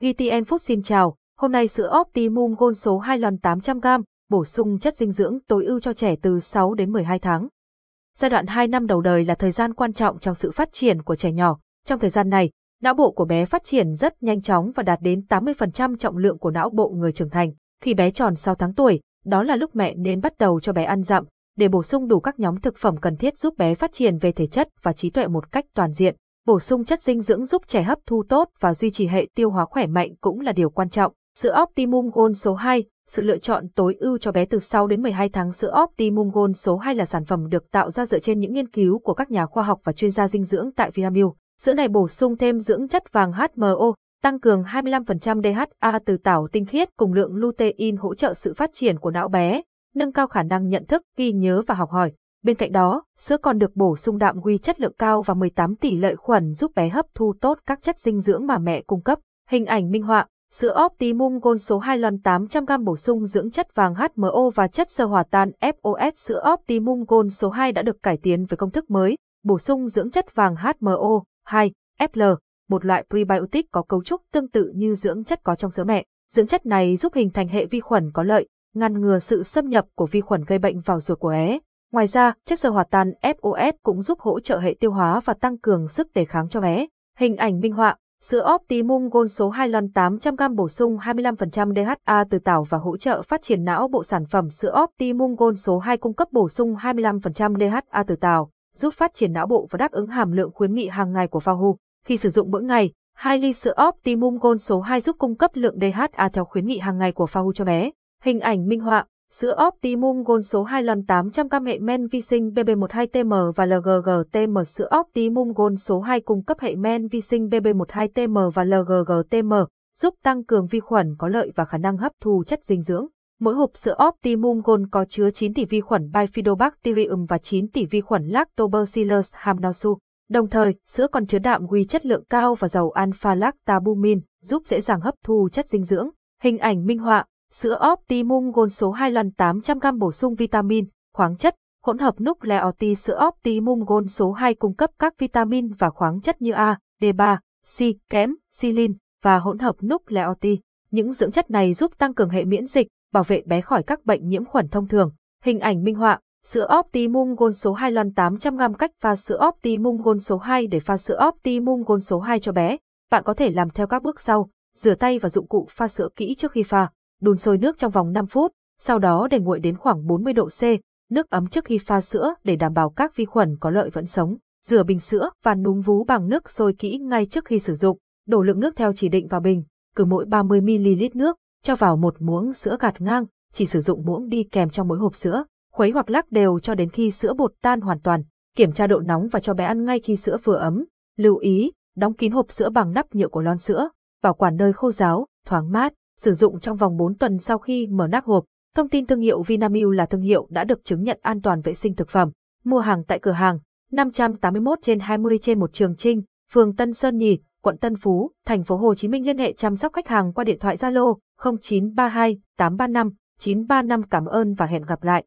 GTN Food xin chào, hôm nay sữa Optimum Gold số 2 lon 800g, bổ sung chất dinh dưỡng tối ưu cho trẻ từ 6 đến 12 tháng. Giai đoạn 2 năm đầu đời là thời gian quan trọng trong sự phát triển của trẻ nhỏ. Trong thời gian này, não bộ của bé phát triển rất nhanh chóng và đạt đến 80% trọng lượng của não bộ người trưởng thành. Khi bé tròn 6 tháng tuổi, đó là lúc mẹ nên bắt đầu cho bé ăn dặm, để bổ sung đủ các nhóm thực phẩm cần thiết giúp bé phát triển về thể chất và trí tuệ một cách toàn diện. Bổ sung chất dinh dưỡng giúp trẻ hấp thu tốt và duy trì hệ tiêu hóa khỏe mạnh cũng là điều quan trọng. Sữa Optimum Gold số 2, sự lựa chọn tối ưu cho bé từ 6 đến 12 tháng sữa Optimum Gold số 2 là sản phẩm được tạo ra dựa trên những nghiên cứu của các nhà khoa học và chuyên gia dinh dưỡng tại Vinamilk. Sữa này bổ sung thêm dưỡng chất vàng HMO, tăng cường 25% DHA từ tảo tinh khiết cùng lượng lutein hỗ trợ sự phát triển của não bé, nâng cao khả năng nhận thức, ghi nhớ và học hỏi. Bên cạnh đó, sữa còn được bổ sung đạm quy chất lượng cao và 18 tỷ lợi khuẩn giúp bé hấp thu tốt các chất dinh dưỡng mà mẹ cung cấp. Hình ảnh minh họa, sữa Optimum Gold số 2 lon 800g bổ sung dưỡng chất vàng HMO và chất sơ hòa tan FOS. Sữa Optimum Gold số 2 đã được cải tiến với công thức mới, bổ sung dưỡng chất vàng HMO 2 FL, một loại prebiotic có cấu trúc tương tự như dưỡng chất có trong sữa mẹ. Dưỡng chất này giúp hình thành hệ vi khuẩn có lợi, ngăn ngừa sự xâm nhập của vi khuẩn gây bệnh vào ruột của bé. Ngoài ra, chất sơ hòa tan FOS cũng giúp hỗ trợ hệ tiêu hóa và tăng cường sức đề kháng cho bé. Hình ảnh minh họa, sữa Optimum Gold số 2 lon 800g bổ sung 25% DHA từ tảo và hỗ trợ phát triển não bộ sản phẩm sữa Optimum Gold số 2 cung cấp bổ sung 25% DHA từ tảo, giúp phát triển não bộ và đáp ứng hàm lượng khuyến nghị hàng ngày của Fahu. Khi sử dụng mỗi ngày, hai ly sữa Optimum Gold số 2 giúp cung cấp lượng DHA theo khuyến nghị hàng ngày của Fahu cho bé. Hình ảnh minh họa, sữa Optimum Gold số 2 lần 800g hệ men vi sinh BB12TM và LGGTM Sữa Optimum Gold số 2 cung cấp hệ men vi sinh BB12TM và LGGTM, giúp tăng cường vi khuẩn có lợi và khả năng hấp thu chất dinh dưỡng. Mỗi hộp sữa Optimum Gold có chứa 9 tỷ vi khuẩn Bifidobacterium và 9 tỷ vi khuẩn Lactobacillus hamnosu. Đồng thời, sữa còn chứa đạm quy chất lượng cao và dầu alpha-lactalbumin, giúp dễ dàng hấp thu chất dinh dưỡng. Hình ảnh minh họa, Sữa Optimum Gold số 2 lần 800g bổ sung vitamin, khoáng chất, hỗn hợp nucleoti sữa Optimum Gold số 2 cung cấp các vitamin và khoáng chất như A, D3, C, kẽm, silin và hỗn hợp nucleoti. Những dưỡng chất này giúp tăng cường hệ miễn dịch, bảo vệ bé khỏi các bệnh nhiễm khuẩn thông thường. Hình ảnh minh họa, sữa Optimum Gold số 2 lần 800g cách pha sữa Optimum Gold số 2 để pha sữa Optimum Gold số 2 cho bé. Bạn có thể làm theo các bước sau, rửa tay và dụng cụ pha sữa kỹ trước khi pha đun sôi nước trong vòng 5 phút, sau đó để nguội đến khoảng 40 độ C, nước ấm trước khi pha sữa để đảm bảo các vi khuẩn có lợi vẫn sống. Rửa bình sữa và núng vú bằng nước sôi kỹ ngay trước khi sử dụng, đổ lượng nước theo chỉ định vào bình, cứ mỗi 30ml nước, cho vào một muỗng sữa gạt ngang, chỉ sử dụng muỗng đi kèm trong mỗi hộp sữa, khuấy hoặc lắc đều cho đến khi sữa bột tan hoàn toàn, kiểm tra độ nóng và cho bé ăn ngay khi sữa vừa ấm. Lưu ý, đóng kín hộp sữa bằng nắp nhựa của lon sữa, bảo quản nơi khô ráo, thoáng mát sử dụng trong vòng 4 tuần sau khi mở nắp hộp. Thông tin thương hiệu Vinamilk là thương hiệu đã được chứng nhận an toàn vệ sinh thực phẩm. Mua hàng tại cửa hàng 581 trên 20 trên một Trường Trinh, phường Tân Sơn Nhì, quận Tân Phú, thành phố Hồ Chí Minh liên hệ chăm sóc khách hàng qua điện thoại Zalo 0932 835 935 cảm ơn và hẹn gặp lại.